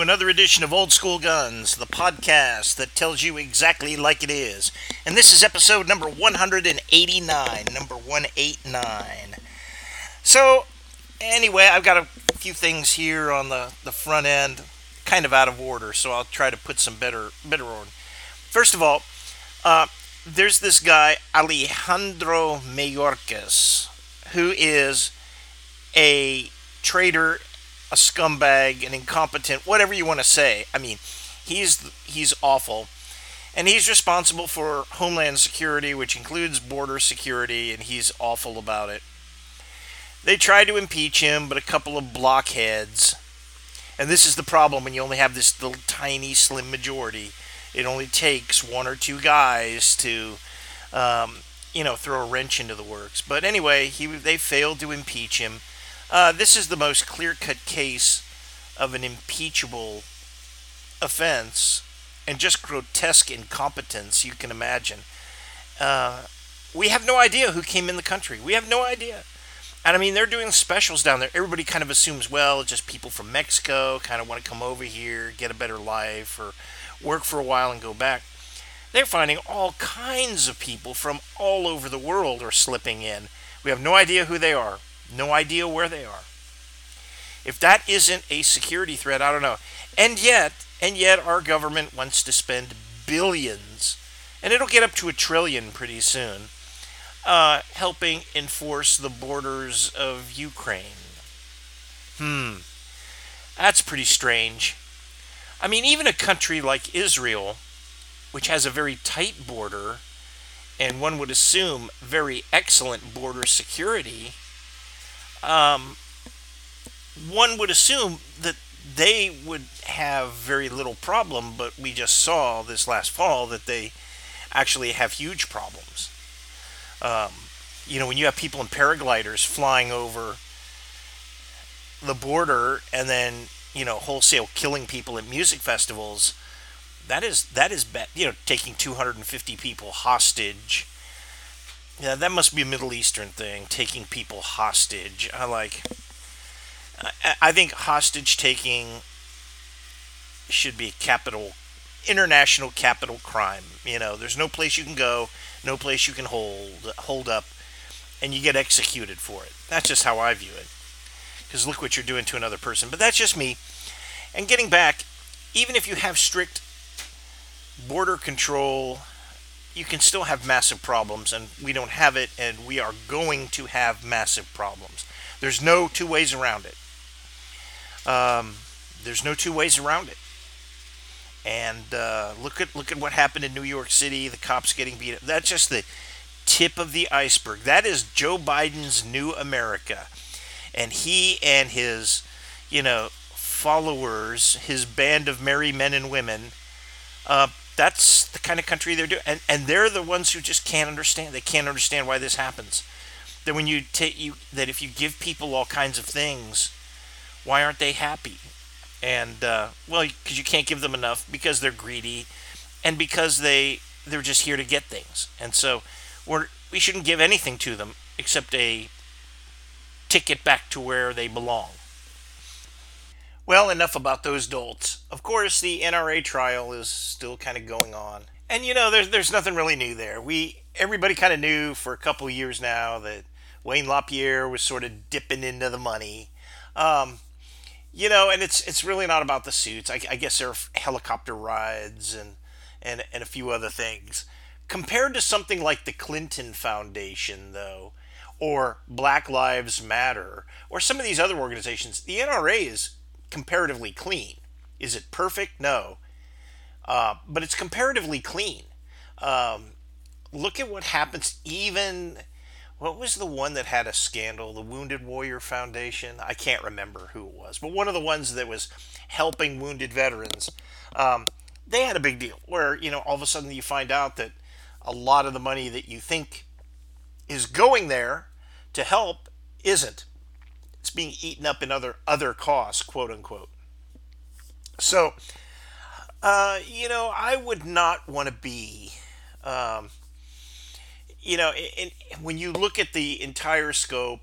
Another edition of Old School Guns, the podcast that tells you exactly like it is. And this is episode number 189. Number 189. So, anyway, I've got a few things here on the, the front end, kind of out of order, so I'll try to put some better, better order. First of all, uh, there's this guy, Alejandro Mayorkas, who is a traitor a scumbag, an incompetent, whatever you want to say. I mean, he's he's awful. And he's responsible for Homeland Security, which includes border security, and he's awful about it. They tried to impeach him, but a couple of blockheads. And this is the problem when you only have this little tiny, slim majority. It only takes one or two guys to, um, you know, throw a wrench into the works. But anyway, he they failed to impeach him. Uh, this is the most clear cut case of an impeachable offense and just grotesque incompetence you can imagine. Uh, we have no idea who came in the country. We have no idea. And I mean, they're doing specials down there. Everybody kind of assumes, well, just people from Mexico kind of want to come over here, get a better life, or work for a while and go back. They're finding all kinds of people from all over the world are slipping in. We have no idea who they are. No idea where they are. If that isn't a security threat, I don't know. And yet, and yet our government wants to spend billions, and it'll get up to a trillion pretty soon, uh, helping enforce the borders of Ukraine. Hmm. That's pretty strange. I mean, even a country like Israel, which has a very tight border, and one would assume very excellent border security, um, one would assume that they would have very little problem, but we just saw this last fall that they actually have huge problems. Um, you know, when you have people in paragliders flying over the border and then you know wholesale killing people at music festivals, that is that is bad. You know, taking 250 people hostage yeah, that must be a Middle Eastern thing, taking people hostage. I like. I think hostage taking should be a capital, international capital crime. You know, there's no place you can go, no place you can hold hold up, and you get executed for it. That's just how I view it. Because look what you're doing to another person. But that's just me. And getting back, even if you have strict border control you can still have massive problems, and we don't have it, and we are going to have massive problems. There's no two ways around it. Um, there's no two ways around it. And uh, look at look at what happened in New York City. The cops getting beat up. That's just the tip of the iceberg. That is Joe Biden's new America, and he and his, you know, followers, his band of merry men and women, uh, that's the kind of country they're doing, and and they're the ones who just can't understand. They can't understand why this happens. That when you take you that if you give people all kinds of things, why aren't they happy? And uh, well, because you can't give them enough because they're greedy, and because they they're just here to get things, and so we're we shouldn't give anything to them except a ticket back to where they belong. Well, enough about those dolts. Of course, the NRA trial is still kind of going on. And you know, there's there's nothing really new there. We everybody kind of knew for a couple years now that Wayne LaPierre was sort of dipping into the money. Um, you know, and it's it's really not about the suits. I, I guess there are helicopter rides and and and a few other things. Compared to something like the Clinton Foundation, though, or Black Lives Matter, or some of these other organizations, the NRA is comparatively clean. Is it perfect? No. Uh, but it's comparatively clean. Um, look at what happens even. What was the one that had a scandal? The Wounded Warrior Foundation? I can't remember who it was, but one of the ones that was helping wounded veterans. Um, they had a big deal where, you know, all of a sudden you find out that a lot of the money that you think is going there to help isn't it's being eaten up in other other costs, quote unquote. So, uh, you know, I would not want to be, um, you know, in, when you look at the entire scope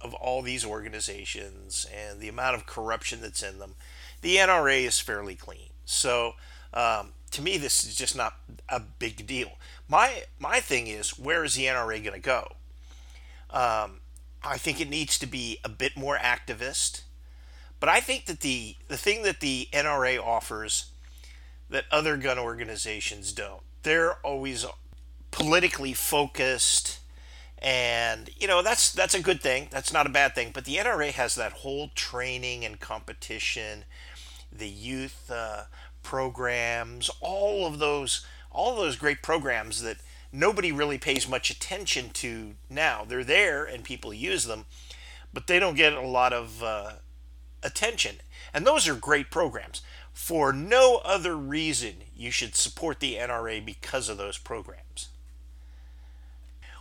of all these organizations and the amount of corruption that's in them, the NRA is fairly clean. So um, to me, this is just not a big deal. My my thing is, where is the NRA going to go? Um, I think it needs to be a bit more activist, but I think that the the thing that the NRA offers that other gun organizations don't, they're always politically focused. And you know that's that's a good thing. That's not a bad thing. But the nra has that whole training and competition the youth uh, programs all of those all of those great programs that nobody really pays much attention to now they're there and people use them but they don't get a lot of uh, attention and those are great programs for no other reason you should support the nra because of those programs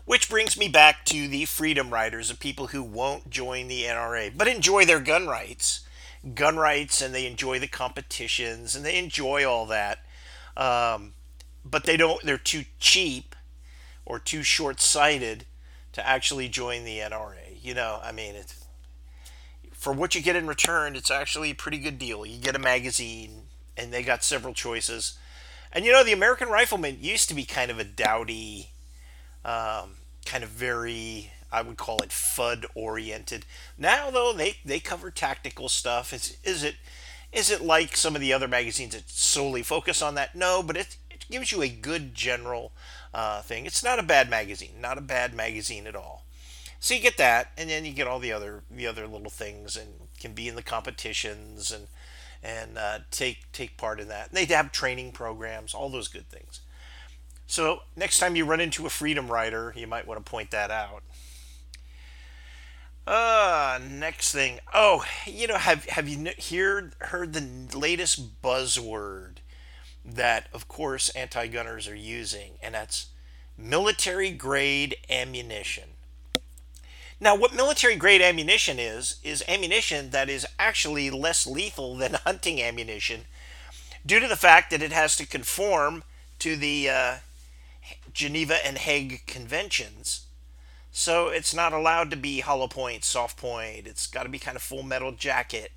which brings me back to the freedom riders the people who won't join the NRA but enjoy their gun rights. Gun rights, and they enjoy the competitions and they enjoy all that. Um, but they don't, they're too cheap or too short sighted to actually join the NRA. You know, I mean, it's, for what you get in return, it's actually a pretty good deal. You get a magazine, and they got several choices. And you know, the American Rifleman used to be kind of a dowdy um, kind of very I would call it Fudd oriented. Now though they they cover tactical stuff. Is is it is it like some of the other magazines that solely focus on that? No, but it it gives you a good general uh, thing. It's not a bad magazine, not a bad magazine at all. So you get that, and then you get all the other the other little things, and can be in the competitions and and uh, take take part in that. And they have training programs, all those good things. So next time you run into a freedom rider, you might want to point that out. Uh, next thing. Oh, you know, have have you heard heard the latest buzzword that, of course, anti-gunners are using, and that's military grade ammunition. Now, what military grade ammunition is is ammunition that is actually less lethal than hunting ammunition, due to the fact that it has to conform to the uh, Geneva and Hague conventions. So it's not allowed to be hollow point, soft point. It's got to be kind of full metal jacket.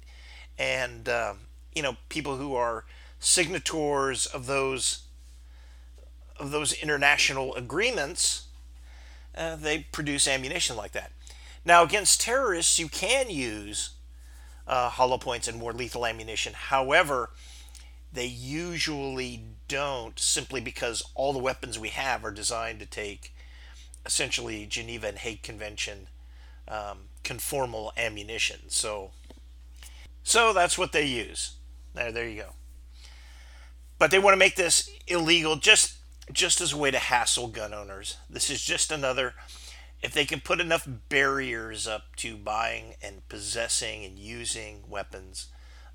And, uh, you know, people who are signatories of those of those international agreements, uh, they produce ammunition like that. Now, against terrorists, you can use uh, hollow points and more lethal ammunition. However, they usually don't simply because all the weapons we have are designed to take essentially Geneva and Hague Convention um, conformal ammunition. So, so that's what they use. There, there you go. But they want to make this illegal just just as a way to hassle gun owners. This is just another. If they can put enough barriers up to buying and possessing and using weapons,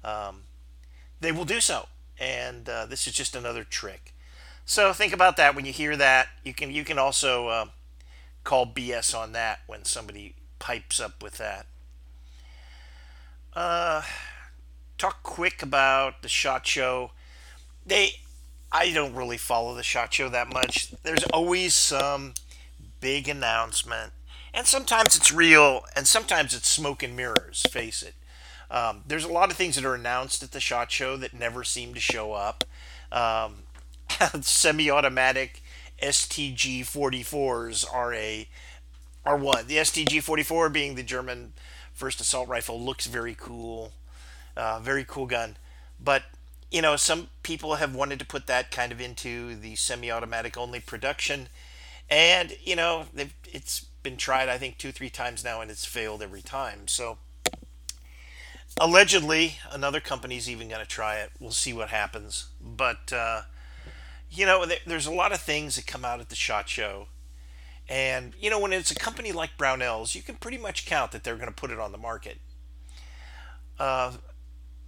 um, they will do so and uh, this is just another trick. So think about that when you hear that. You can you can also uh, call BS on that when somebody pipes up with that. Uh, talk quick about the shot show. They, I don't really follow the shot show that much. There's always some big announcement, and sometimes it's real, and sometimes it's smoke and mirrors. Face it. Um, there's a lot of things that are announced at the SHOT Show that never seem to show up. Um, semi-automatic STG 44s are a are one. The STG 44 being the German first assault rifle looks very cool, uh, very cool gun. But you know, some people have wanted to put that kind of into the semi-automatic only production, and you know, it's been tried I think two three times now, and it's failed every time. So allegedly another company's even going to try it. We'll see what happens. But uh, you know there's a lot of things that come out at the shot show. And you know when it's a company like brownells you can pretty much count that they're going to put it on the market. Uh,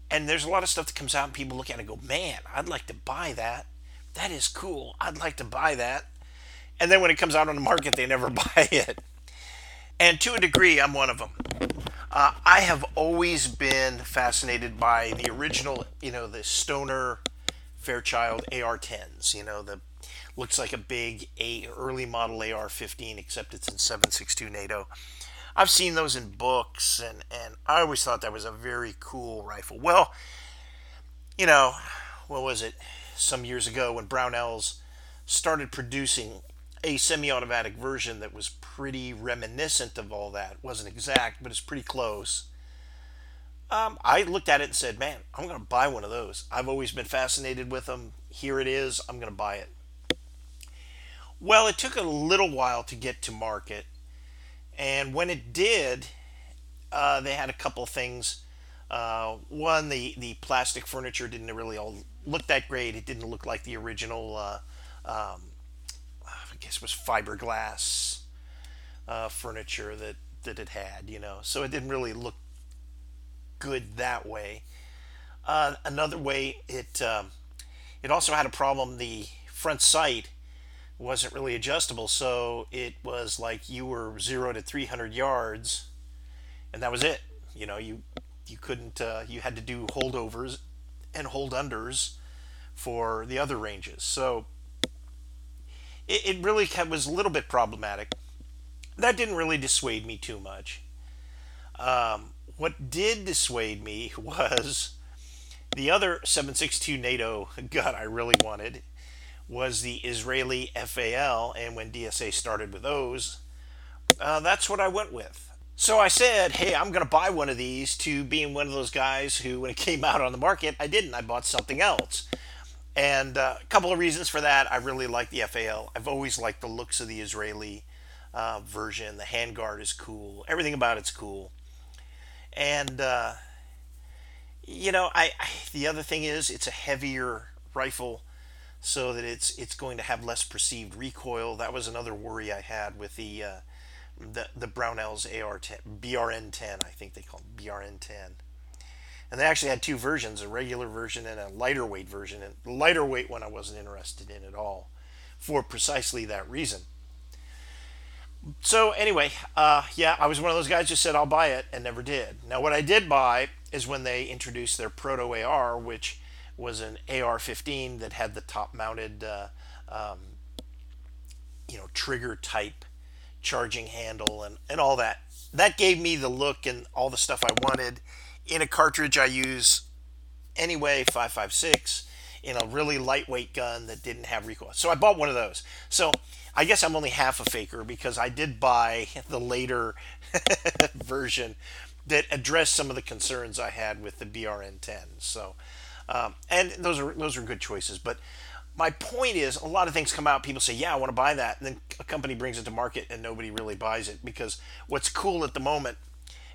and there's a lot of stuff that comes out and people look at it and go man i'd like to buy that that is cool i'd like to buy that and then when it comes out on the market they never buy it and to a degree i'm one of them uh, I have always been fascinated by the original, you know, the Stoner Fairchild AR-10s. You know, the looks like a big a early model AR-15, except it's in 7.62 NATO. I've seen those in books, and, and I always thought that was a very cool rifle. Well, you know, what was it? Some years ago when Brownells started producing a semi-automatic version that was pretty reminiscent of all that. wasn't exact, but it's pretty close. Um, I looked at it and said, "Man, I'm going to buy one of those." I've always been fascinated with them. Here it is. I'm going to buy it. Well, it took a little while to get to market, and when it did, uh, they had a couple things. Uh, one, the the plastic furniture didn't really all look that great. It didn't look like the original. Uh, um, I guess it was fiberglass uh, furniture that that it had, you know. So it didn't really look good that way. Uh, another way, it um, it also had a problem. The front sight wasn't really adjustable, so it was like you were zero to 300 yards, and that was it. You know, you you couldn't. Uh, you had to do holdovers and hold unders for the other ranges. So it, it really was a little bit problematic. That didn't really dissuade me too much. Um, what did dissuade me was the other 7.62 NATO gun I really wanted was the Israeli FAL, and when DSA started with those, uh, that's what I went with. So I said, hey, I'm going to buy one of these to being one of those guys who, when it came out on the market, I didn't. I bought something else. And uh, a couple of reasons for that. I really like the FAL. I've always liked the looks of the Israeli uh, version. The handguard is cool. Everything about it's cool. And uh, you know, I, I, the other thing is it's a heavier rifle, so that it's it's going to have less perceived recoil. That was another worry I had with the uh, the the Brownells AR10 BRN10. I think they call it BRN10 and they actually had two versions a regular version and a lighter weight version and the lighter weight one i wasn't interested in at all for precisely that reason so anyway uh, yeah i was one of those guys who said i'll buy it and never did now what i did buy is when they introduced their proto ar which was an ar-15 that had the top mounted uh, um, you know trigger type charging handle and, and all that that gave me the look and all the stuff i wanted in a cartridge I use anyway 556 in a really lightweight gun that didn't have recoil. So I bought one of those. So I guess I'm only half a faker because I did buy the later version that addressed some of the concerns I had with the BRN10. So um, and those are those are good choices, but my point is a lot of things come out people say yeah i want to buy that and then a company brings it to market and nobody really buys it because what's cool at the moment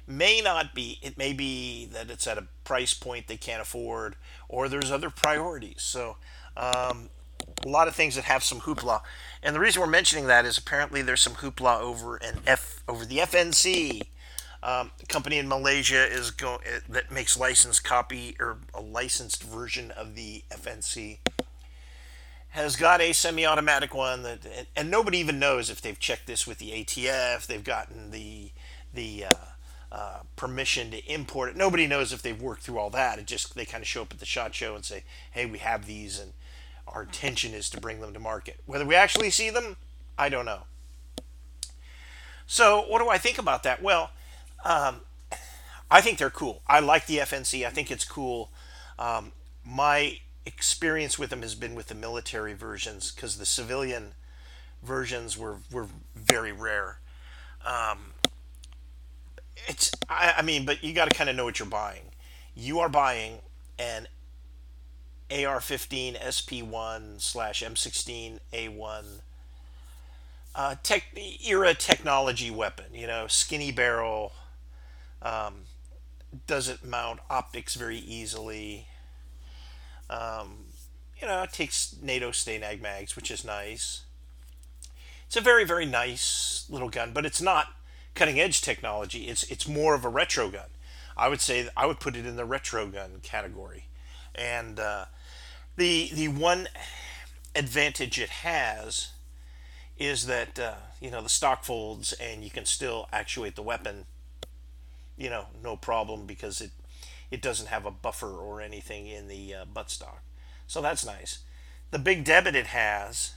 may not be. It may be that it's at a price point they can't afford, or there's other priorities. So, um, a lot of things that have some hoopla. And the reason we're mentioning that is apparently there's some hoopla over an F over the FNC. Um, company in Malaysia is eh, that makes licensed copy or a licensed version of the FNC has got a semi-automatic one that and, and nobody even knows if they've checked this with the ATF. They've gotten the the uh, uh, permission to import it. Nobody knows if they've worked through all that. It just they kind of show up at the shot show and say, "Hey, we have these, and our intention is to bring them to market." Whether we actually see them, I don't know. So, what do I think about that? Well, um, I think they're cool. I like the FNC. I think it's cool. Um, my experience with them has been with the military versions because the civilian versions were were very rare. Um, it's I, I mean, but you got to kind of know what you're buying. You are buying an AR-15 SP1 slash M16 A1 uh, tech era technology weapon. You know, skinny barrel, um, doesn't mount optics very easily. Um, you know, it takes NATO Stanag mags, which is nice. It's a very, very nice little gun, but it's not cutting edge technology. It's it's more of a retro gun. I would say I would put it in the retro gun category. And uh, the the one advantage it has is that uh, you know the stock folds and you can still actuate the weapon. You know, no problem because it it doesn't have a buffer or anything in the uh, buttstock. So that's nice. The big debit it has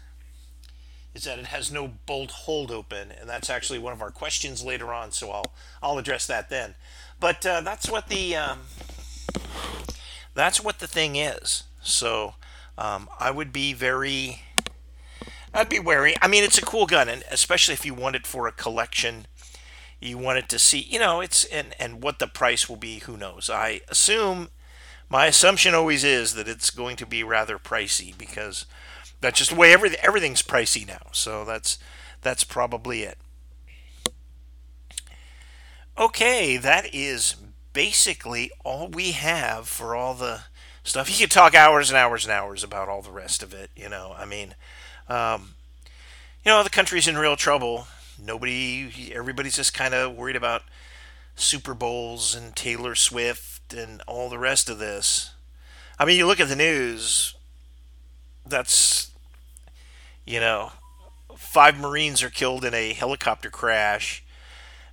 is that it has no bolt hold open, and that's actually one of our questions later on. So I'll I'll address that then. But uh, that's what the um, that's what the thing is. So um, I would be very I'd be wary. I mean, it's a cool gun, and especially if you want it for a collection, you want it to see, you know, it's and and what the price will be. Who knows? I assume my assumption always is that it's going to be rather pricey because that's just the way everything everything's pricey now. So that's that's probably it. Okay, that is basically all we have for all the stuff. You could talk hours and hours and hours about all the rest of it. You know, I mean, um, you know, the country's in real trouble. Nobody, everybody's just kind of worried about Super Bowls and Taylor Swift and all the rest of this. I mean, you look at the news. That's, you know, five Marines are killed in a helicopter crash,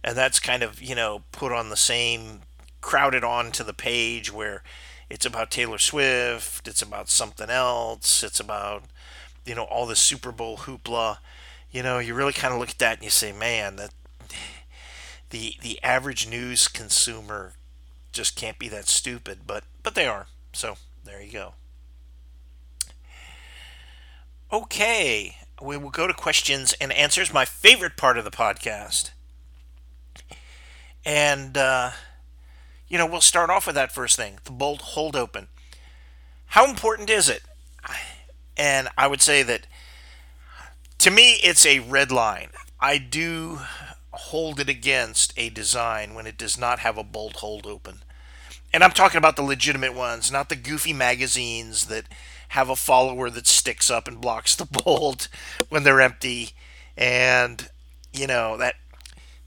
and that's kind of you know put on the same crowded onto the page where it's about Taylor Swift, it's about something else, it's about you know all the Super Bowl hoopla. You know, you really kind of look at that and you say, man, that the the average news consumer just can't be that stupid, but but they are. So there you go. Okay, we will go to questions and answers, my favorite part of the podcast. And uh, you know, we'll start off with that first thing: the bolt hold open. How important is it? And I would say that to me, it's a red line. I do hold it against a design when it does not have a bolt hold open. And I'm talking about the legitimate ones, not the goofy magazines that have a follower that sticks up and blocks the bolt when they're empty. And, you know, that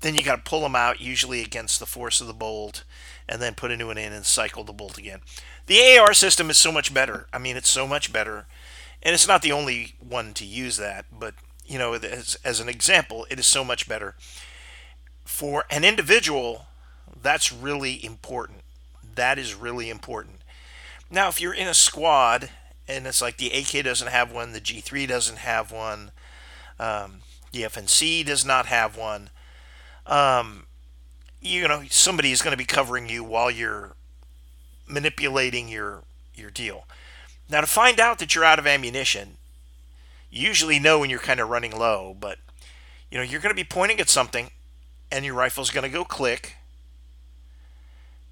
then you got to pull them out, usually against the force of the bolt, and then put a new one in and cycle the bolt again. The AR system is so much better. I mean, it's so much better and it's not the only one to use that, but you know, as, as an example, it is so much better. For an individual, that's really important. That is really important. Now, if you're in a squad and it's like the AK doesn't have one, the G3 doesn't have one, um, the FNC does not have one, um, you know, somebody is going to be covering you while you're manipulating your your deal. Now, to find out that you're out of ammunition, usually know when you're kind of running low, but you know, you're going to be pointing at something and your rifle's going to go click.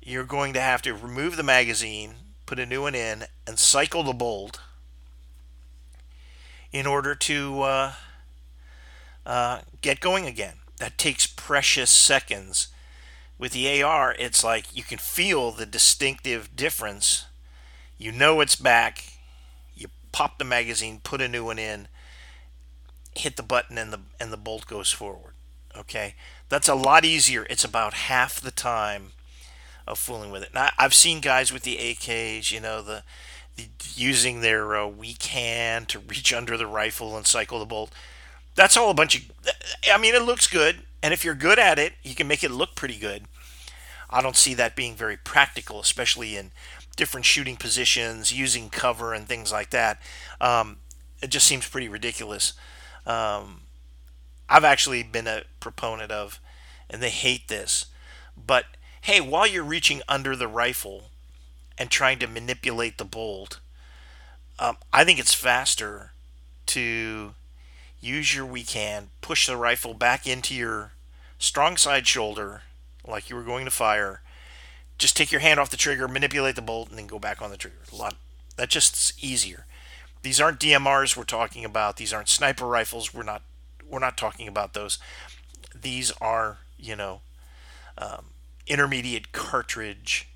You're going to have to remove the magazine, put a new one in, and cycle the bolt in order to uh, uh, get going again. That takes precious seconds. With the AR, it's like you can feel the distinctive difference you know it's back. You pop the magazine, put a new one in, hit the button, and the and the bolt goes forward. Okay, that's a lot easier. It's about half the time of fooling with it. Now, I've seen guys with the AKs, you know, the, the using their uh, weak hand to reach under the rifle and cycle the bolt. That's all a bunch of. I mean, it looks good, and if you're good at it, you can make it look pretty good. I don't see that being very practical, especially in different shooting positions, using cover and things like that. Um, it just seems pretty ridiculous. Um, I've actually been a proponent of, and they hate this, but hey, while you're reaching under the rifle and trying to manipulate the bolt, um, I think it's faster to use your weak hand, push the rifle back into your strong side shoulder like you were going to fire, just take your hand off the trigger, manipulate the bolt, and then go back on the trigger. A lot. That just easier. These aren't DMRs we're talking about. These aren't sniper rifles. We're not. We're not talking about those. These are, you know, um, intermediate cartridge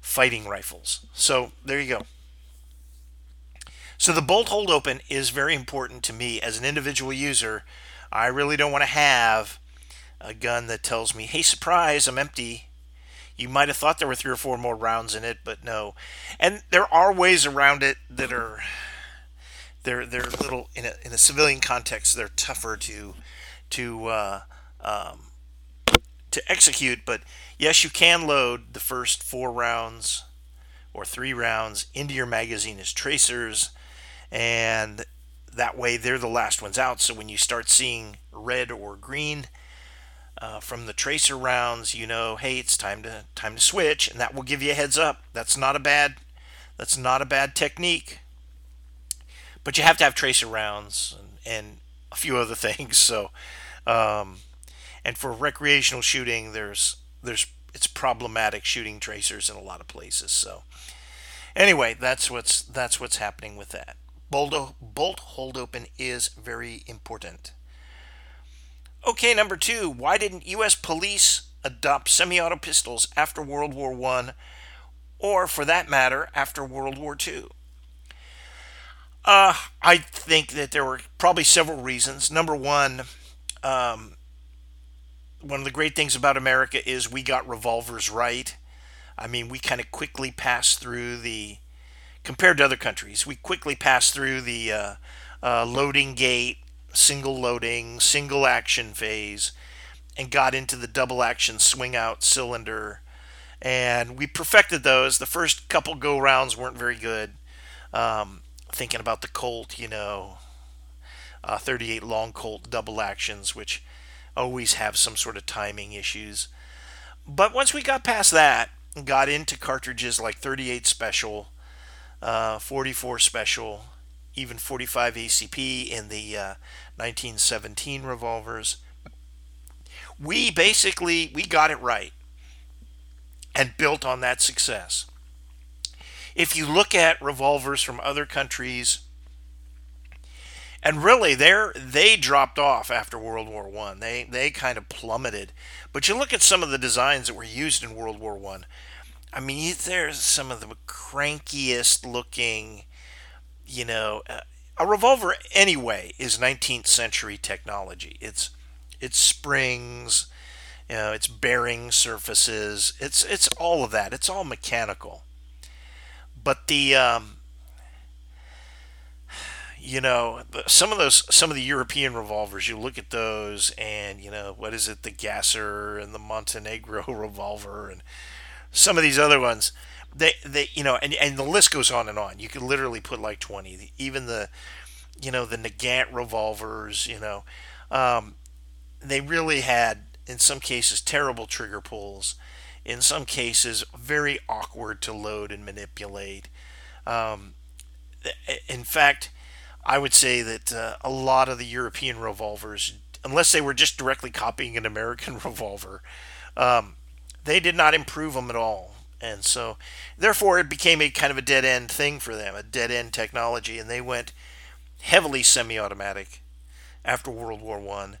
fighting rifles. So there you go. So the bolt hold open is very important to me as an individual user. I really don't want to have a gun that tells me, "Hey, surprise, I'm empty." You might have thought there were three or four more rounds in it, but no. And there are ways around it that are they're they're little in a in a civilian context. They're tougher to to uh, um, to execute, but yes, you can load the first four rounds or three rounds into your magazine as tracers, and that way they're the last ones out. So when you start seeing red or green uh, from the tracer rounds, you know, hey, it's time to time to switch, and that will give you a heads up. That's not a bad that's not a bad technique. But you have to have tracer rounds and, and a few other things. So, um, and for recreational shooting, there's there's it's problematic shooting tracers in a lot of places. So, anyway, that's what's that's what's happening with that. Bolt, bolt hold open is very important. Okay, number two. Why didn't U.S. police adopt semi-auto pistols after World War One, or for that matter, after World War Two? Uh, I think that there were probably several reasons. Number one, um, one of the great things about America is we got revolvers right. I mean, we kind of quickly passed through the, compared to other countries, we quickly passed through the uh, uh, loading gate, single loading, single action phase, and got into the double action swing out cylinder. And we perfected those. The first couple go rounds weren't very good. Um, thinking about the Colt, you know, uh, 38 long Colt double actions, which always have some sort of timing issues. But once we got past that, got into cartridges like 38 special, uh, 44 special, even 45 ACP in the uh, 1917 revolvers. We basically we got it right and built on that success. If you look at revolvers from other countries, and really they're they dropped off after World War One. They they kind of plummeted. But you look at some of the designs that were used in World War One. I. I mean, there's some of the crankiest looking, you know, uh, a revolver anyway is 19th century technology. It's it's springs, you know, it's bearing surfaces. It's it's all of that. It's all mechanical. But the um, you know some of those some of the European revolvers you look at those and you know what is it the Gasser and the Montenegro revolver and some of these other ones they they you know and, and the list goes on and on. You could literally put like 20 even the you know the Nagant revolvers you know um, they really had in some cases terrible trigger pulls in some cases very awkward to load and manipulate um, in fact I would say that uh, a lot of the European revolvers, unless they were just directly copying an American revolver, um, they did not improve them at all. And so, therefore, it became a kind of a dead end thing for them, a dead end technology, and they went heavily semi automatic after World War One.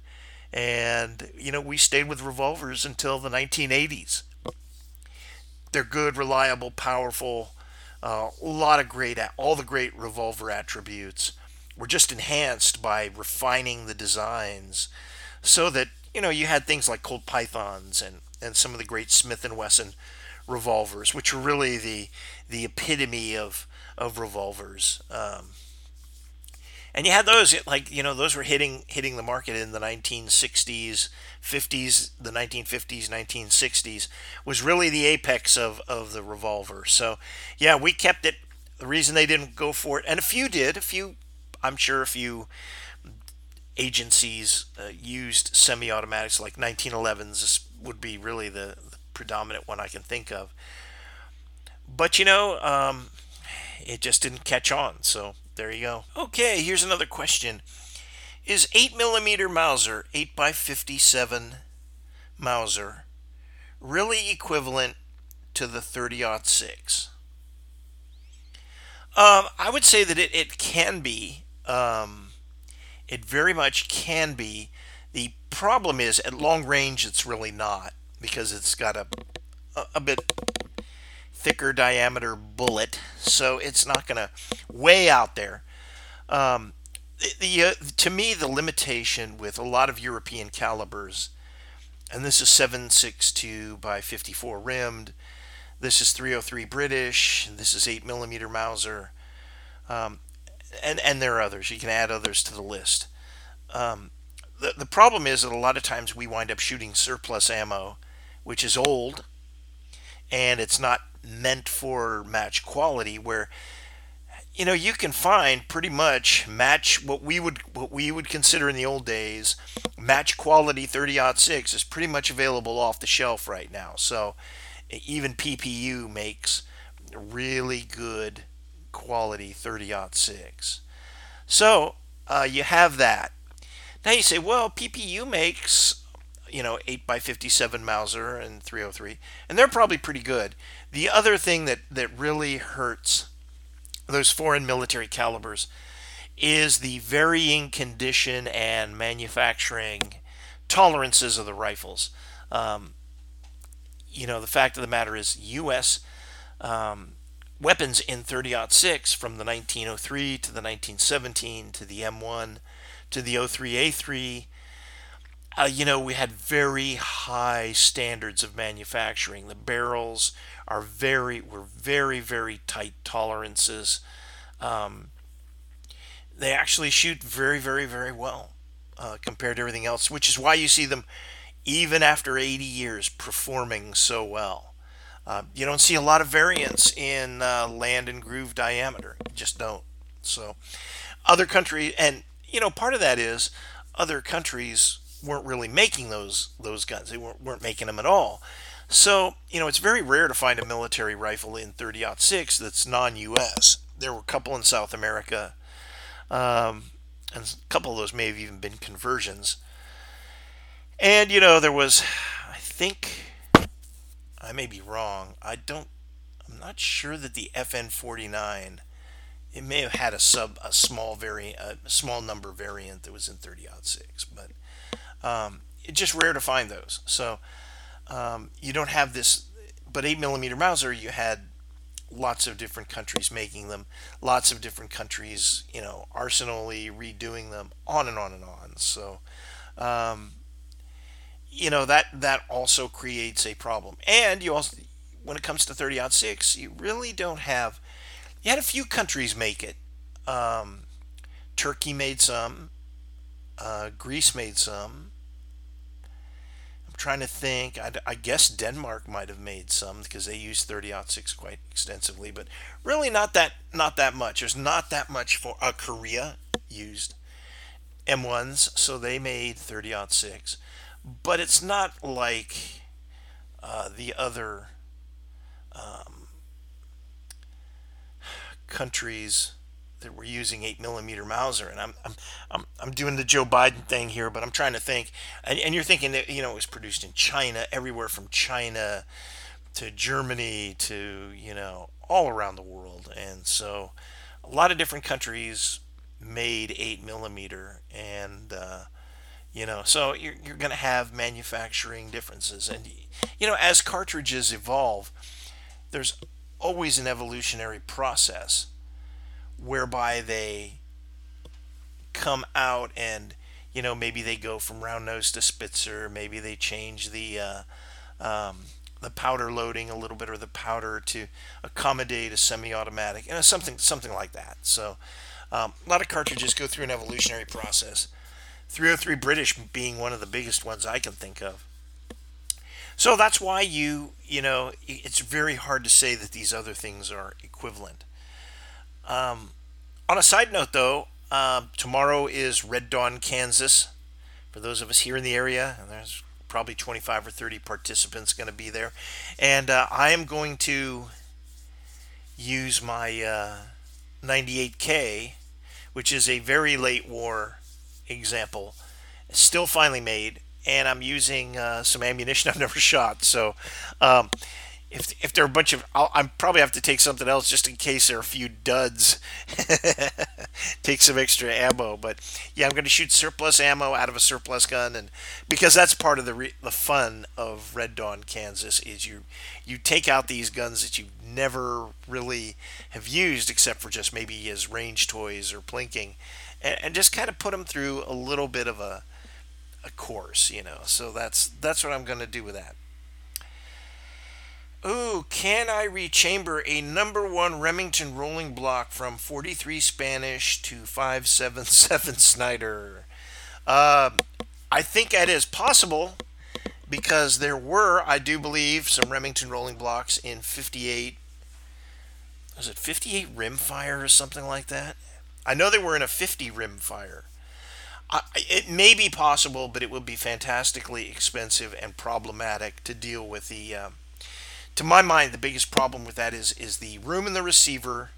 And, you know, we stayed with revolvers until the 1980s. They're good, reliable, powerful, uh, a lot of great, all the great revolver attributes were just enhanced by refining the designs so that you know you had things like Colt Pythons and and some of the great Smith and Wesson revolvers, which were really the the epitome of of revolvers. Um, and you had those like you know those were hitting hitting the market in the 1960s 50s the 1950s 1960s was really the apex of of the revolver so yeah we kept it the reason they didn't go for it and a few did a few I'm sure a few agencies uh, used semi-automatics like 1911s this would be really the, the, predominant one I can think of. But you know, um, it just didn't catch on. So there you go. Okay, here's another question: Is 8 millimeter Mauser 8 by 57 Mauser really equivalent to the 30 6? Um, I would say that it, it can be um, it very much can be. The problem is at long range, it's really not because it's got a, a, a bit thicker diameter bullet, so it's not going to way out there. Um, the, uh, to me the limitation with a lot of European calibers, and this is 7.62 by 54 rimmed. This is 303 British. This is 8 millimeter Mauser. Um, and and there are others. You can add others to the list. Um, the the problem is that a lot of times we wind up shooting surplus ammo, which is old, and it's not meant for match quality. Where you know you can find pretty much match what we would what we would consider in the old days match quality 30 6 is pretty much available off the shelf right now. So even ppu makes really good quality 30 6 so uh, you have that. Now you say well ppu makes you know 8 by 57 mauser and 303 and they're probably pretty good. The other thing that that really hurts those foreign military calibers is the varying condition and manufacturing tolerances of the rifles. Um, you know, the fact of the matter is, U.S. Um, weapons in 30 6 from the 1903 to the 1917 to the M1 to the 03A3. Uh, you know, we had very high standards of manufacturing. The barrels are very were very very tight tolerances. Um, they actually shoot very very very well uh, compared to everything else, which is why you see them even after 80 years performing so well. Uh, you don't see a lot of variance in uh, land and groove diameter. You just don't. So, other countries, and you know, part of that is other countries weren't really making those those guns. They weren't, weren't making them at all. So, you know, it's very rare to find a military rifle in 30 6 that's non US. There were a couple in South America, um, and a couple of those may have even been conversions. And, you know, there was, I think, I may be wrong. I don't, I'm not sure that the FN 49, it may have had a sub, a small variant, a small number variant that was in 30 6, but um, it's just rare to find those. So, um, you don't have this, but 8 millimeter Mauser, you had lots of different countries making them, lots of different countries, you know, arsenally redoing them, on and on and on. So, um, you know that that also creates a problem. And you also, when it comes to 30 out 6, you really don't have. You had a few countries make it. Um, Turkey made some. Uh, Greece made some trying to think. I, I, guess Denmark might have made some because they use 30 6 quite extensively, but really not that not that much. There's not that much for uh, Korea used M1s, so they made 30 6, but it's not like uh, the other um, countries that we're using 8 millimeter Mauser. And I'm, I'm, I'm, I'm doing the Joe Biden thing here, but I'm trying to think. And, and you're thinking that, you know, it was produced in China, everywhere from China to Germany to, you know, all around the world. And so a lot of different countries made 8 millimeter. And, uh, you know, so you're, you're going to have manufacturing differences. And, you know, as cartridges evolve, there's always an evolutionary process whereby they come out and you know maybe they go from round nose to Spitzer, maybe they change the uh, um, the powder loading a little bit or the powder to accommodate a semi-automatic, you know something something like that. So um, a lot of cartridges go through an evolutionary process. 303 British being one of the biggest ones I can think of. So that's why you, you know, it's very hard to say that these other things are equivalent. Um, on a side note, though, uh, tomorrow is Red Dawn, Kansas. For those of us here in the area, and there's probably 25 or 30 participants going to be there. And uh, I am going to use my uh, 98K, which is a very late war example, still finally made. And I'm using uh, some ammunition I've never shot. So um, if if there are a bunch of, i probably have to take something else just in case there are a few duds. take some extra ammo, but yeah, I'm going to shoot surplus ammo out of a surplus gun, and because that's part of the re, the fun of Red Dawn, Kansas, is you you take out these guns that you never really have used except for just maybe as range toys or plinking, and, and just kind of put them through a little bit of a a course, you know. So that's that's what I'm going to do with that. Ooh, can I rechamber a number one Remington rolling block from 43 Spanish to 577 Snider? Uh, I think that is possible because there were, I do believe, some Remington rolling blocks in 58 was it 58 rimfire or something like that? I know they were in a 50 rimfire. I, it may be possible, but it would be fantastically expensive and problematic to deal with the. Um, to my mind, the biggest problem with that is is the room in the receiver,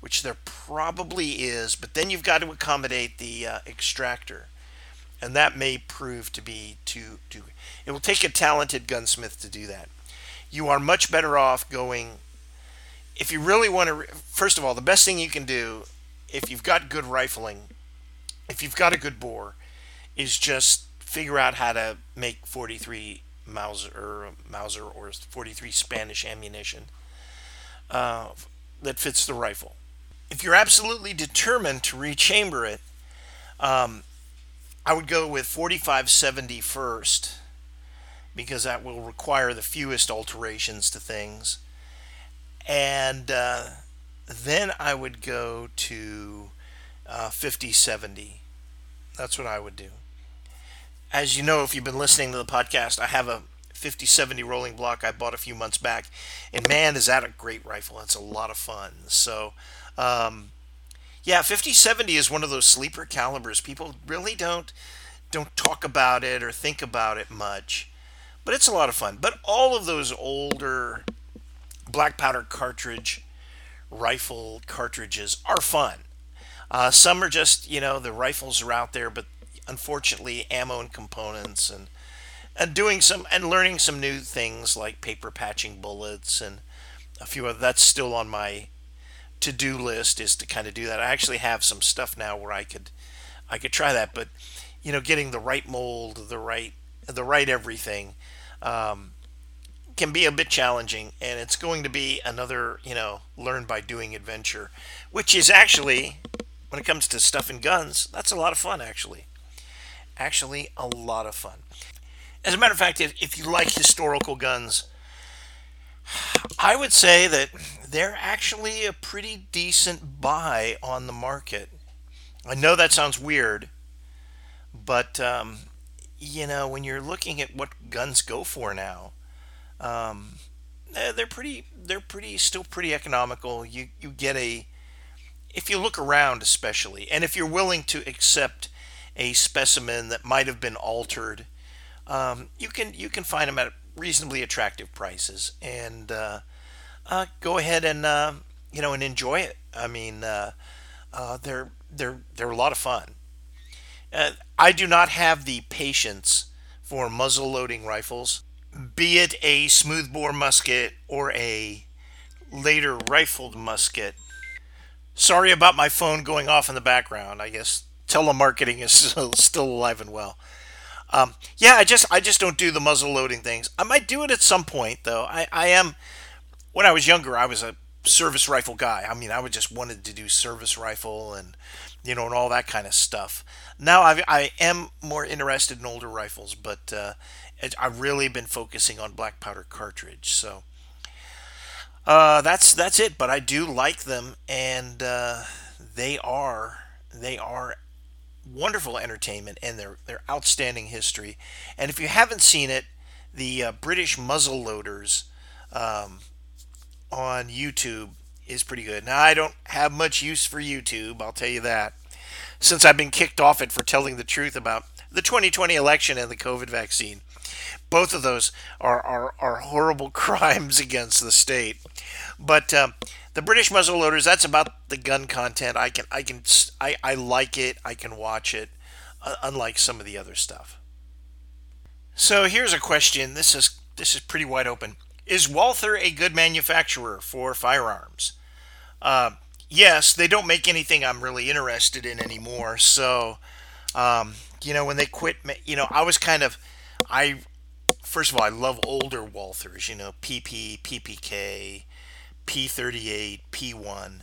which there probably is, but then you've got to accommodate the uh, extractor, and that may prove to be too too. It will take a talented gunsmith to do that. You are much better off going. If you really want to, first of all, the best thing you can do, if you've got good rifling, if you've got a good bore, is just figure out how to make 43 Mauser Mauser or 43 Spanish ammunition uh, that fits the rifle. If you're absolutely determined to rechamber it, um, I would go with 4570 first because that will require the fewest alterations to things. And uh, then I would go to uh, 5070. That's what I would do. As you know, if you've been listening to the podcast, I have a 5070 rolling block I bought a few months back. And man, is that a great rifle! It's a lot of fun. So, um, yeah, 5070 is one of those sleeper calibers. People really don't don't talk about it or think about it much, but it's a lot of fun. But all of those older black powder cartridge rifle cartridges are fun. Uh, some are just, you know, the rifles are out there, but unfortunately, ammo and components and and doing some and learning some new things like paper patching bullets and a few of that's still on my to-do list is to kind of do that. I actually have some stuff now where I could I could try that, but you know, getting the right mold, the right the right everything um, can be a bit challenging, and it's going to be another you know learn by doing adventure, which is actually when it comes to stuff and guns, that's a lot of fun, actually. Actually, a lot of fun. As a matter of fact, if, if you like historical guns, I would say that they're actually a pretty decent buy on the market. I know that sounds weird, but um, you know when you're looking at what guns go for now, um, they're pretty they're pretty still pretty economical. You you get a if you look around, especially, and if you're willing to accept a specimen that might have been altered, um, you can you can find them at reasonably attractive prices, and uh, uh, go ahead and uh, you know and enjoy it. I mean, uh, uh, they're they're they're a lot of fun. Uh, I do not have the patience for muzzle loading rifles, be it a smoothbore musket or a later rifled musket Sorry about my phone going off in the background. I guess telemarketing is still alive and well. Um, yeah, I just I just don't do the muzzle loading things. I might do it at some point though. I, I am when I was younger, I was a service rifle guy. I mean, I would just wanted to do service rifle and you know and all that kind of stuff. Now I I am more interested in older rifles, but uh, I've really been focusing on black powder cartridge. So uh, that's that's it. But I do like them, and uh, they are they are wonderful entertainment, and they're they're outstanding history. And if you haven't seen it, the uh, British muzzle loaders um, on YouTube is pretty good. Now I don't have much use for YouTube, I'll tell you that, since I've been kicked off it for telling the truth about the 2020 election and the COVID vaccine. Both of those are, are, are horrible crimes against the state. But um, the British muzzle loaders, that's about the gun content. I can, I can, I, I like it. I can watch it, uh, unlike some of the other stuff. So here's a question. This is this is pretty wide open. Is Walther a good manufacturer for firearms? Uh, yes, they don't make anything I'm really interested in anymore. So, um, you know, when they quit, you know, I was kind of, I first of all, I love older Walthers, you know, PP, PPK, P38, P1.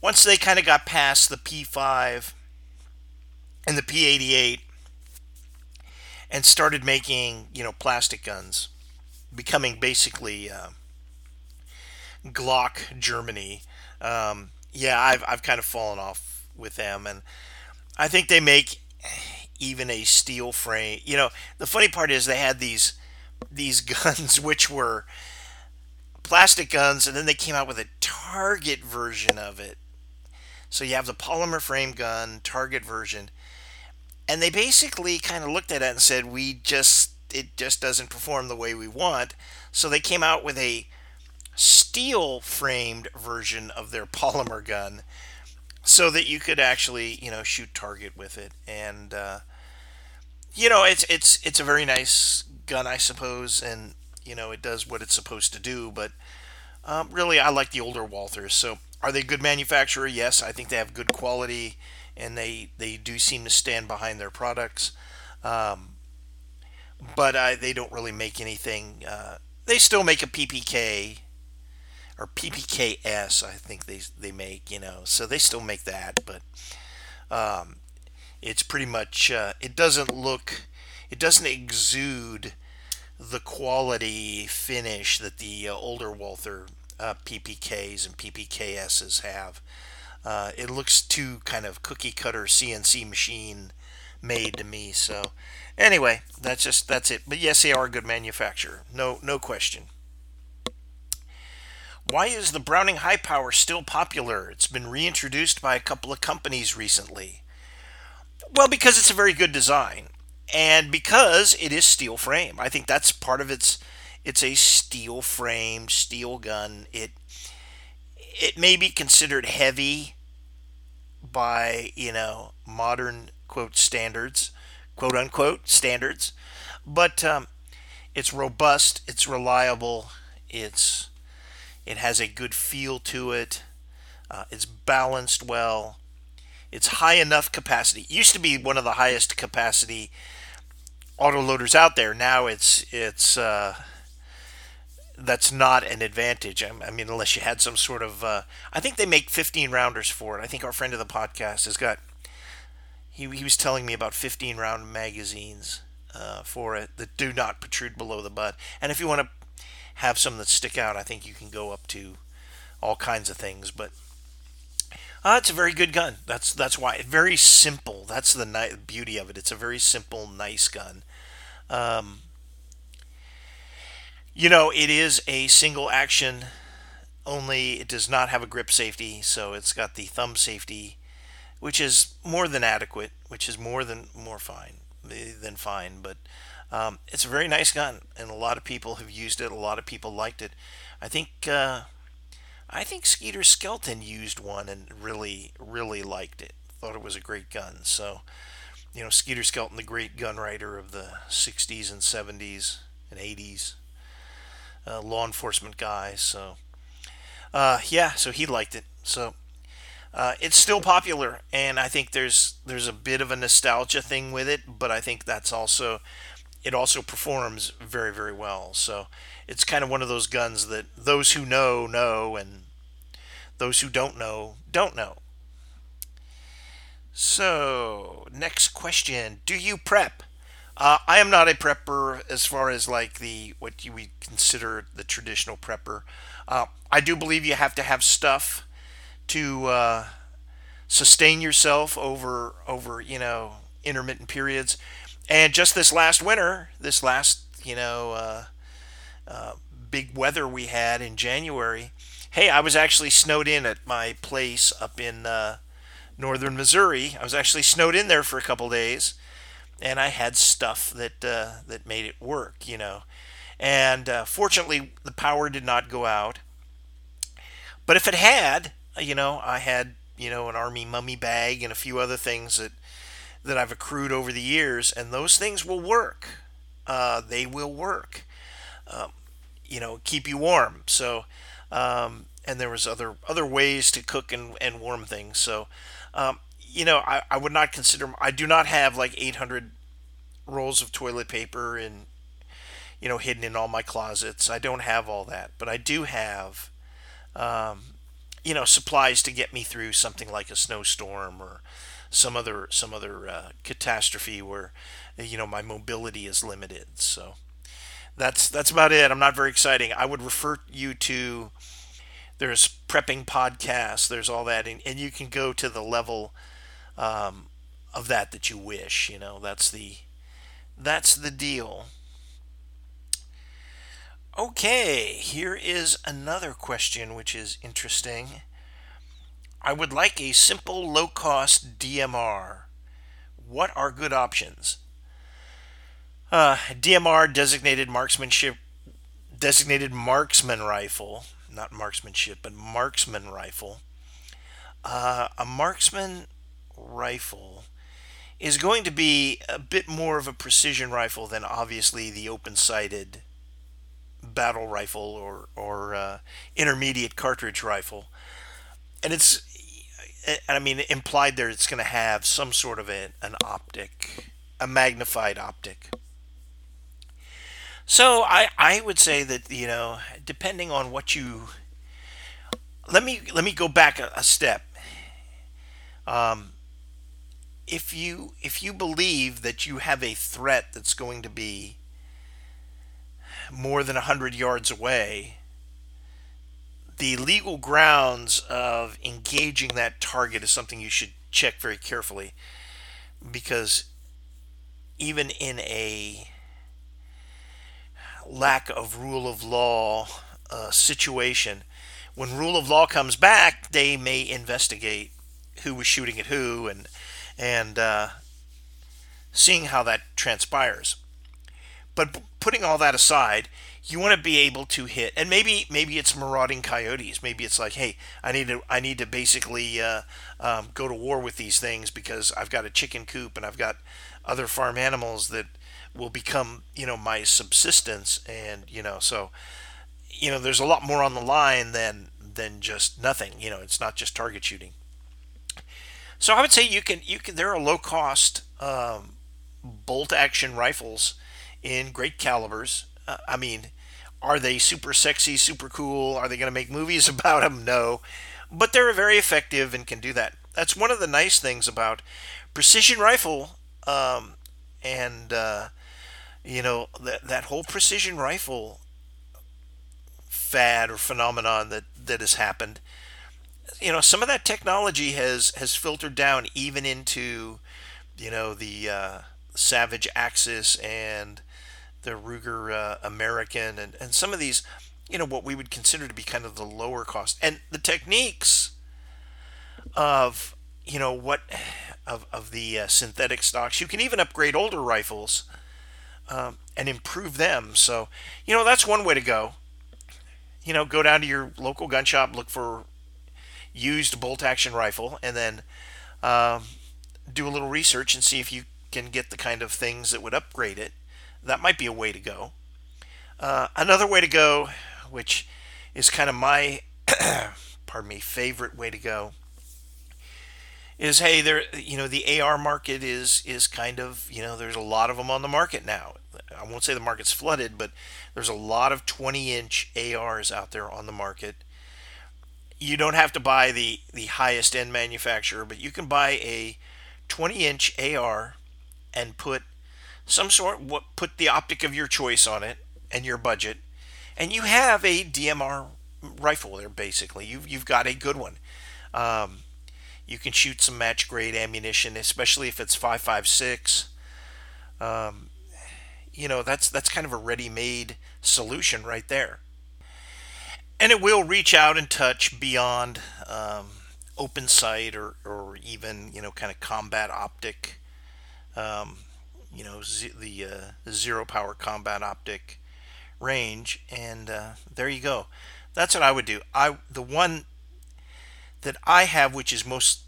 Once they kind of got past the P5 and the P88 and started making, you know, plastic guns, becoming basically uh, Glock Germany. Um, yeah, I've, I've kind of fallen off with them. And I think they make even a steel frame. You know, the funny part is they had these these guns which were plastic guns, and then they came out with a target version of it. So you have the polymer frame gun target version, and they basically kind of looked at it and said, "We just it just doesn't perform the way we want." So they came out with a steel framed version of their polymer gun so that you could actually you know shoot target with it and uh, you know it's it's it's a very nice gun i suppose and you know it does what it's supposed to do but um, really i like the older walthers. So are they a good manufacturer? Yes i think they have good quality and they they do seem to stand behind their products. Um, but uh, they don't really make anything uh, they still make a ppk or PPKS, I think they they make, you know, so they still make that, but um, it's pretty much uh, it doesn't look, it doesn't exude the quality finish that the uh, older Walther uh, PPKs and PPKSs have. Uh, it looks too kind of cookie cutter CNC machine made to me. So anyway, that's just that's it. But yes, they are a good manufacturer, no no question. Why is the Browning High Power still popular? It's been reintroduced by a couple of companies recently. Well, because it's a very good design and because it is steel frame. I think that's part of its it's a steel frame, steel gun. It it may be considered heavy by, you know, modern quote standards, quote unquote standards, but um, it's robust, it's reliable, it's it has a good feel to it. Uh, it's balanced well. It's high enough capacity. It used to be one of the highest capacity autoloaders out there. Now it's it's uh, that's not an advantage. I mean, unless you had some sort of. Uh, I think they make 15 rounders for it. I think our friend of the podcast has got. He, he was telling me about 15 round magazines uh, for it that do not protrude below the butt. And if you want to have some that stick out. I think you can go up to all kinds of things, but uh, it's a very good gun. That's that's why very simple. That's the ni- beauty of it. It's a very simple, nice gun. Um, you know, it is a single action only. It does not have a grip safety, so it's got the thumb safety, which is more than adequate, which is more than more fine than fine. But um, it's a very nice gun, and a lot of people have used it. A lot of people liked it. I think uh, I think Skeeter Skelton used one and really really liked it. Thought it was a great gun. So you know, Skeeter Skelton, the great gun writer of the 60s and 70s and 80s, uh, law enforcement guy. So uh, yeah, so he liked it. So uh, it's still popular, and I think there's there's a bit of a nostalgia thing with it, but I think that's also it also performs very, very well. So it's kind of one of those guns that those who know, know, and those who don't know, don't know. So, next question Do you prep? Uh, I am not a prepper as far as like the what you would consider the traditional prepper. Uh, I do believe you have to have stuff to uh, sustain yourself over over you know intermittent periods. And just this last winter, this last, you know, uh, uh, big weather we had in January, hey, I was actually snowed in at my place up in uh, northern Missouri. I was actually snowed in there for a couple days, and I had stuff that uh, that made it work, you know. And uh, fortunately, the power did not go out. But if it had, you know, I had you know an army mummy bag and a few other things that that I've accrued over the years, and those things will work. Uh, they will work. Um, you know, keep you warm. So, um, and there was other other ways to cook and, and warm things. So, um, you know, I, I would not consider. I do not have like 800 rolls of toilet paper and you know hidden in all my closets. I don't have all that, but I do have. Um, you know, supplies to get me through something like a snowstorm or some other some other uh, catastrophe where you know my mobility is limited. So that's that's about it. I'm not very exciting. I would refer you to there's prepping podcasts. There's all that, and, and you can go to the level um, of that that you wish. You know, that's the that's the deal. Okay, here is another question which is interesting. I would like a simple low cost DMR. What are good options? Uh, DMR designated marksmanship, designated marksman rifle, not marksmanship, but marksman rifle. Uh, a marksman rifle is going to be a bit more of a precision rifle than obviously the open sighted battle rifle or, or uh, intermediate cartridge rifle. And it's I mean, implied there it's going to have some sort of a, an optic, a magnified optic. So I, I would say that you know, depending on what you, let me let me go back a, a step. Um, if you if you believe that you have a threat that's going to be more than 100 yards away the legal grounds of engaging that target is something you should check very carefully because even in a lack of rule of law uh, situation, when rule of law comes back, they may investigate who was shooting at who and and uh, seeing how that transpires. But putting all that aside, you want to be able to hit and maybe maybe it's marauding coyotes maybe it's like hey i need to i need to basically uh, um, go to war with these things because i've got a chicken coop and i've got other farm animals that will become you know my subsistence and you know so you know there's a lot more on the line than than just nothing you know it's not just target shooting so i would say you can you can there are low cost um, bolt action rifles in great calibers uh, I mean, are they super sexy, super cool? Are they going to make movies about them? No. But they're very effective and can do that. That's one of the nice things about precision rifle um, and, uh, you know, that, that whole precision rifle fad or phenomenon that, that has happened. You know, some of that technology has, has filtered down even into, you know, the uh, Savage Axis and the Ruger uh, American, and, and some of these, you know, what we would consider to be kind of the lower cost. And the techniques of, you know, what, of, of the uh, synthetic stocks, you can even upgrade older rifles um, and improve them. So, you know, that's one way to go. You know, go down to your local gun shop, look for used bolt action rifle, and then um, do a little research and see if you can get the kind of things that would upgrade it that might be a way to go. Uh, another way to go, which is kind of my, pardon me, favorite way to go, is hey, there, you know, the AR market is is kind of, you know, there's a lot of them on the market now. I won't say the market's flooded, but there's a lot of 20-inch ARs out there on the market. You don't have to buy the the highest end manufacturer, but you can buy a 20-inch AR and put some sort what put the optic of your choice on it and your budget. And you have a DMR rifle there basically. You've, you've got a good one. Um, you can shoot some match grade ammunition especially if it's 556 um, you know that's that's kind of a ready-made solution right there and it will reach out and touch beyond um, open sight or, or even you know kind of combat optic um, you know z- the uh, zero power combat optic range, and uh, there you go. That's what I would do. I the one that I have, which is most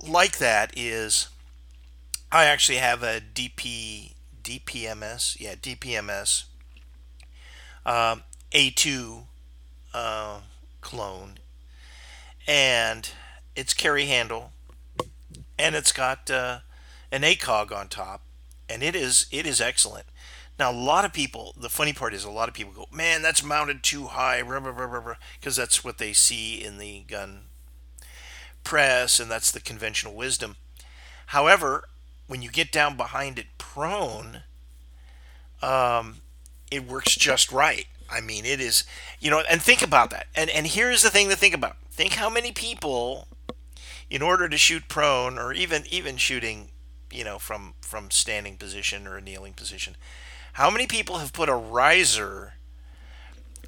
like that, is I actually have a DP DPMS, yeah DPMS um, A2 uh, clone, and it's carry handle, and it's got uh, an ACOG on top, and it is it is excellent. Now a lot of people, the funny part is a lot of people go, man, that's mounted too high, because that's what they see in the gun press, and that's the conventional wisdom. However, when you get down behind it prone, um, it works just right. I mean, it is, you know, and think about that. And and here's the thing to think about. Think how many people, in order to shoot prone, or even even shooting you know, from from standing position or a kneeling position. How many people have put a riser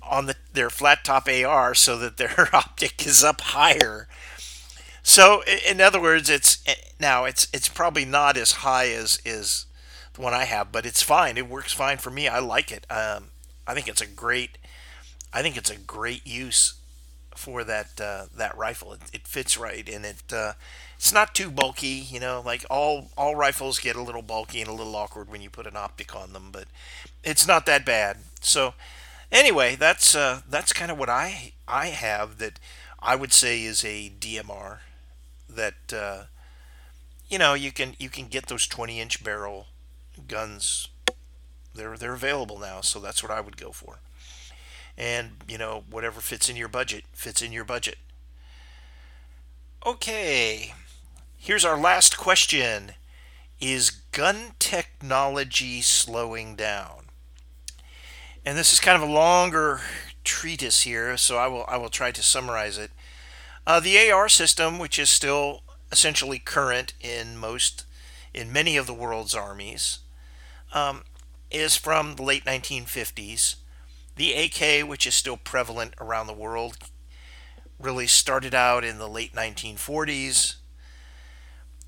on the, their flat top AR so that their optic is up higher. So in other words, it's eh, now it's it's probably not as high as is the one I have, but it's fine. It works fine for me. I like it. Um, I think it's a great I think it's a great use for that uh, that rifle. It, it, fits right, and it uh, it's not too bulky. You know, like all all rifles get a little bulky and a little awkward when you put an optic on them, but it's not that bad. So anyway, that's uh, that's kind of what I I have that I would say is a DMR that uh, you know you can you can get those 20 inch barrel guns. They're they're available now, so that's what I would go for. And you know whatever fits in your budget fits in your budget. Okay here's our last question. Is gun technology slowing down? And this is kind of a longer treatise here so i will i will try to summarize it. Uh, the ar system which is still essentially current in most in many of the world's armies um, is from the late 1950s the AK, which is still prevalent around the world, really started out in the late 1940s.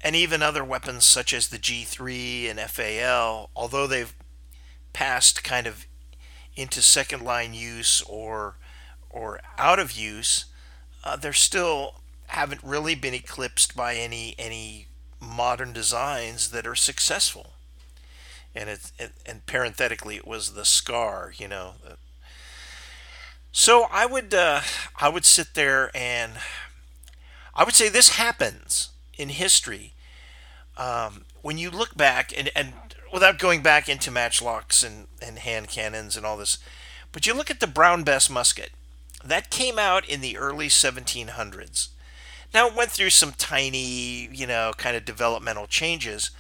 And even other weapons such as the G3 and FAL, although they've passed kind of into second line use or or out of use, uh, they're still haven't really been eclipsed by any any modern designs that are successful. And it and, and parenthetically, it was the SCAR, you know, so I would uh, I would sit there and I would say this happens in history. Um, when you look back and, and without going back into matchlocks and, and hand cannons and all this, but you look at the Brown Bess musket that came out in the early 1700s. Now it went through some tiny, you know, kind of developmental changes,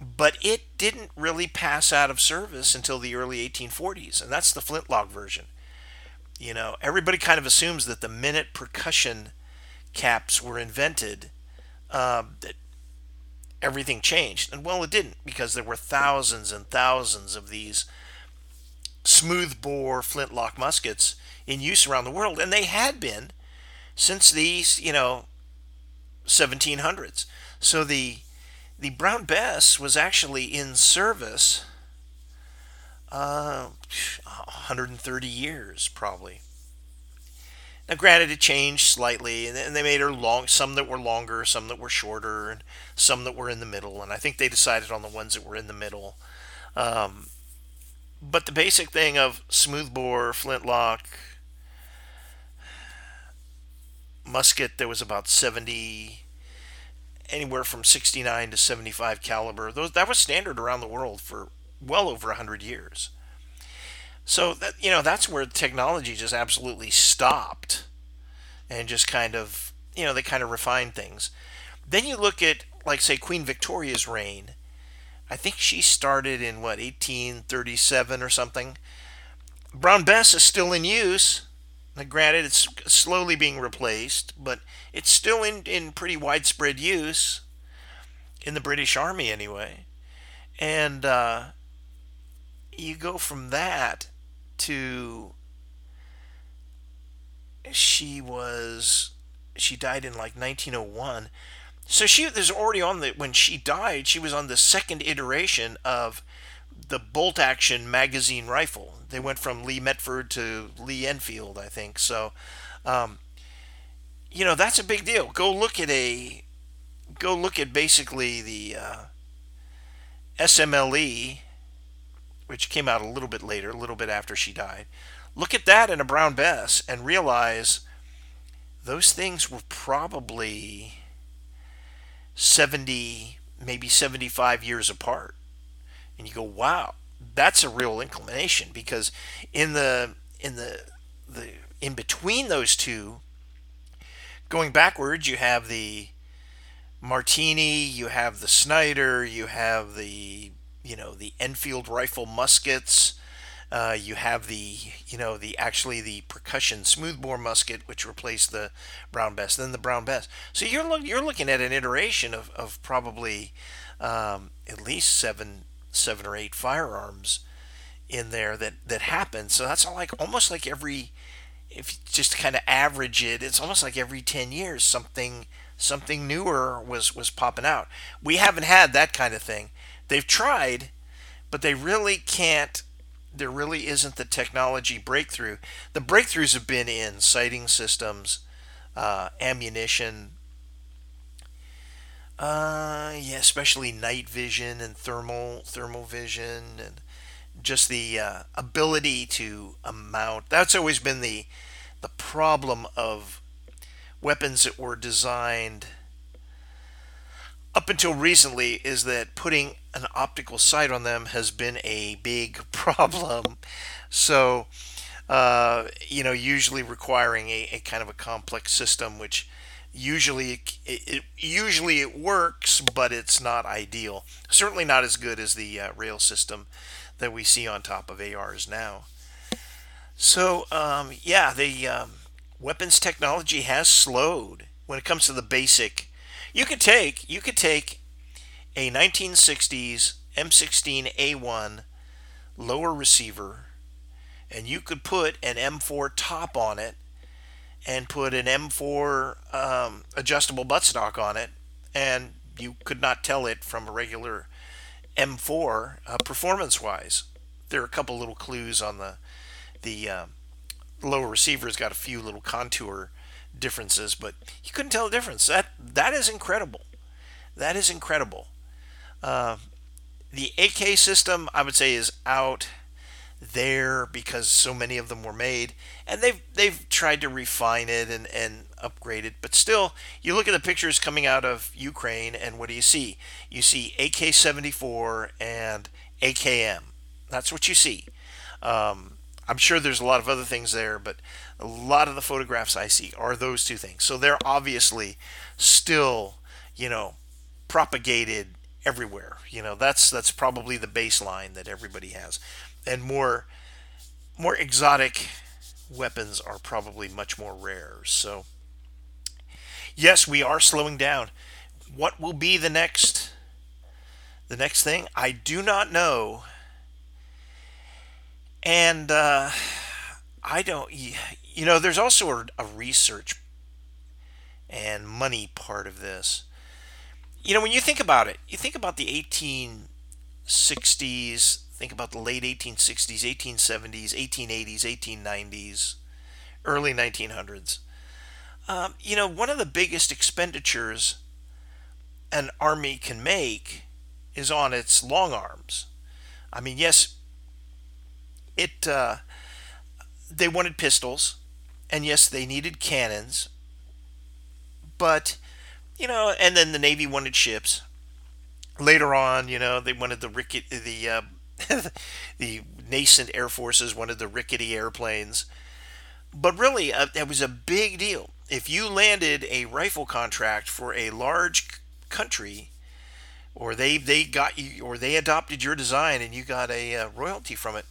but it didn't really pass out of service until the early 1840s, and that's the flintlock version. You know, everybody kind of assumes that the minute percussion caps were invented, um, that everything changed. And well, it didn't because there were thousands and thousands of these smooth bore flintlock muskets in use around the world, and they had been since these, you know, 1700s. So the the Brown Bess was actually in service uh, 130 years, probably. Now, granted, it changed slightly, and they made her long. Some that were longer, some that were shorter, and some that were in the middle. And I think they decided on the ones that were in the middle. Um, but the basic thing of smoothbore, flintlock, musket, there was about 70, anywhere from 69 to 75 caliber. Those that was standard around the world for well over 100 years. So that you know that's where technology just absolutely stopped and just kind of you know they kind of refined things. Then you look at like say Queen Victoria's reign. I think she started in what 1837 or something. Brown Bess is still in use. Now, granted, it's slowly being replaced, but it's still in, in pretty widespread use in the British Army anyway. And uh, you go from that to she was she died in like 1901 so she was already on the when she died she was on the second iteration of the bolt action magazine rifle they went from lee metford to lee enfield i think so um, you know that's a big deal go look at a go look at basically the uh, smle which came out a little bit later, a little bit after she died. Look at that in a Brown Bess and realize those things were probably 70, maybe 75 years apart. And you go, wow, that's a real inclination because in the in the the in between those two, going backwards, you have the Martini, you have the Snider, you have the you know the Enfield rifle muskets. Uh, you have the you know the actually the percussion smoothbore musket which replaced the Brown Bess, then the Brown Bess. So you're look, you're looking at an iteration of, of probably um, at least seven seven or eight firearms in there that that happened. So that's like almost like every if you just kind of average it, it's almost like every 10 years something something newer was was popping out. We haven't had that kind of thing. They've tried, but they really can't there really isn't the technology breakthrough. The breakthroughs have been in sighting systems, uh, ammunition, uh, yeah, especially night vision and thermal thermal vision, and just the uh, ability to mount. That's always been the the problem of weapons that were designed up until recently is that putting an optical sight on them has been a big problem. So, uh, you know, usually requiring a, a, kind of a complex system, which usually it, it, usually it works, but it's not ideal. Certainly not as good as the uh, rail system that we see on top of ARs now. So, um, yeah, the um, weapons technology has slowed when it comes to the basic you could take you could take a 1960s M16A1 lower receiver and you could put an M4 top on it and put an M4 um, adjustable buttstock on it and you could not tell it from a regular M4 uh, performance wise. There are a couple little clues on the the uh, lower receiver's got a few little contour differences, but you couldn't tell the difference. That that is incredible. That is incredible. Uh, the AK system, I would say, is out there because so many of them were made, and they've they've tried to refine it and and upgrade it. But still, you look at the pictures coming out of Ukraine, and what do you see? You see AK-74 and AKM. That's what you see. Um, I'm sure there's a lot of other things there, but a lot of the photographs I see are those two things. So they're obviously still, you know, propagated everywhere. You know, that's that's probably the baseline that everybody has. And more more exotic weapons are probably much more rare. So yes, we are slowing down. What will be the next the next thing? I do not know. And uh I don't you know, there's also a, research and money part of this. You know, when you think about it, you think about the 1860s, think about the late 1860s, 1870s, 1880s, 1890s, early 1900s. Um, you know, one of the biggest expenditures an army can make is on its long arms. I mean, yes, it uh, they wanted pistols, and yes, they needed cannons, but you know, and then the Navy wanted ships. Later on, you know, they wanted the ricket, the uh, the nascent air forces wanted the rickety airplanes. But really, uh, it was a big deal. If you landed a rifle contract for a large country, or they they got you, or they adopted your design and you got a uh, royalty from it,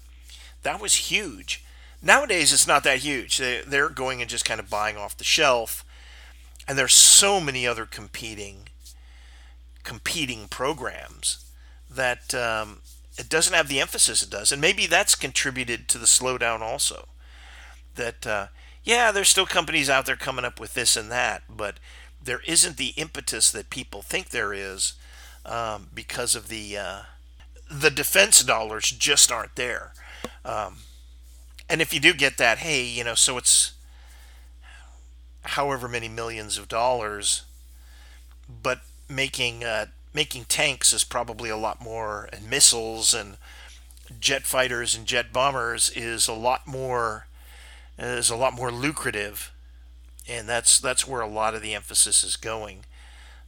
that was huge. Nowadays, it's not that huge. They're going and just kind of buying off the shelf, and there's so many other competing competing programs that um, it doesn't have the emphasis it does, and maybe that's contributed to the slowdown also. That uh, yeah, there's still companies out there coming up with this and that, but there isn't the impetus that people think there is um, because of the uh, the defense dollars just aren't there. Um, and if you do get that, hey, you know, so it's however many millions of dollars, but making uh, making tanks is probably a lot more, and missiles and jet fighters and jet bombers is a lot more is a lot more lucrative, and that's that's where a lot of the emphasis is going.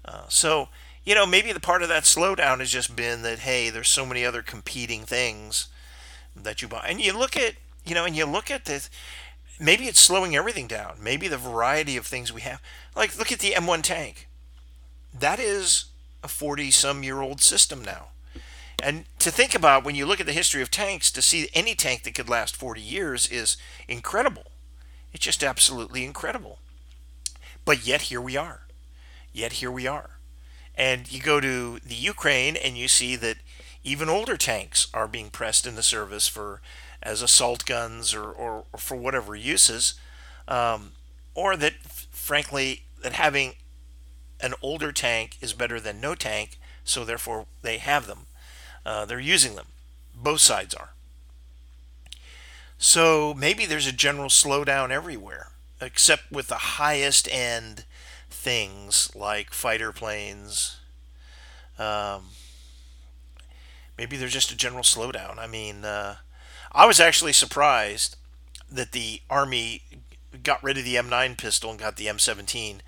Uh, so you know maybe the part of that slowdown has just been that hey, there's so many other competing things that you buy, and you look at you know, and you look at this, maybe it's slowing everything down. Maybe the variety of things we have. Like, look at the M1 tank. That is a 40 some year old system now. And to think about when you look at the history of tanks, to see any tank that could last 40 years is incredible. It's just absolutely incredible. But yet here we are. Yet here we are. And you go to the Ukraine and you see that even older tanks are being pressed into service for as assault guns or, or, or for whatever uses, um, or that frankly that having an older tank is better than no tank, so therefore they have them. Uh, they're using them. Both sides are. So maybe there's a general slowdown everywhere, except with the highest end things like fighter planes. Um, maybe there's just a general slowdown. I mean, uh, I was actually surprised that the Army got rid of the M9 pistol and got the M17.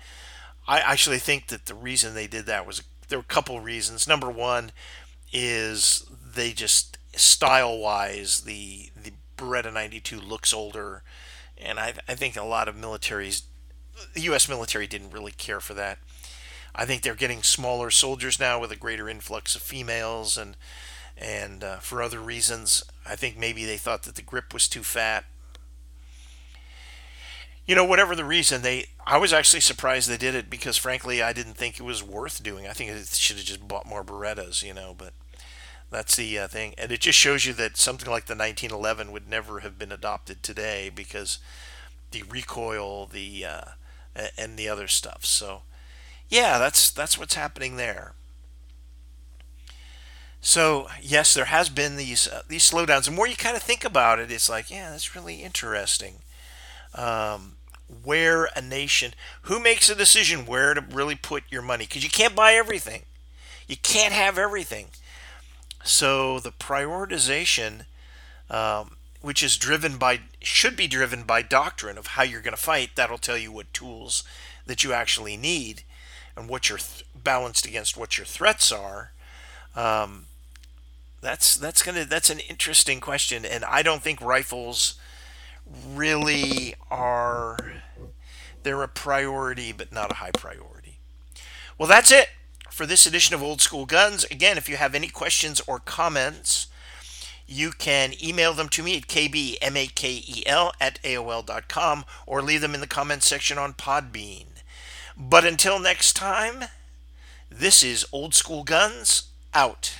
I actually think that the reason they did that was there were a couple reasons. Number one is they just style wise the the Beretta 92 looks older, and I I think a lot of militaries, the U.S. military didn't really care for that. I think they're getting smaller soldiers now with a greater influx of females and and uh, for other reasons. I think maybe they thought that the grip was too fat. You know, whatever the reason, they I was actually surprised they did it because frankly I didn't think it was worth doing. I think it should have just bought more Berettas, you know, but that's the uh, thing. And it just shows you that something like the 1911 would never have been adopted today because the recoil, the uh, and the other stuff. So, yeah, that's that's what's happening there. So yes, there has been these uh, these slowdowns. The more you kind of think about it, it's like, yeah, that's really interesting. Um, where a nation, who makes a decision where to really put your money? Because you can't buy everything. You can't have everything. So the prioritization, um, which is driven by, should be driven by doctrine of how you're going to fight. That'll tell you what tools that you actually need, and what you're th- balanced against what your threats are. Um, that's that's gonna that's an interesting question, and I don't think rifles really are. They're a priority, but not a high priority. Well, that's it for this edition of Old School Guns. Again, if you have any questions or comments, you can email them to me at kbmakel at aol.com or leave them in the comments section on Podbean. But until next time, this is Old School Guns out.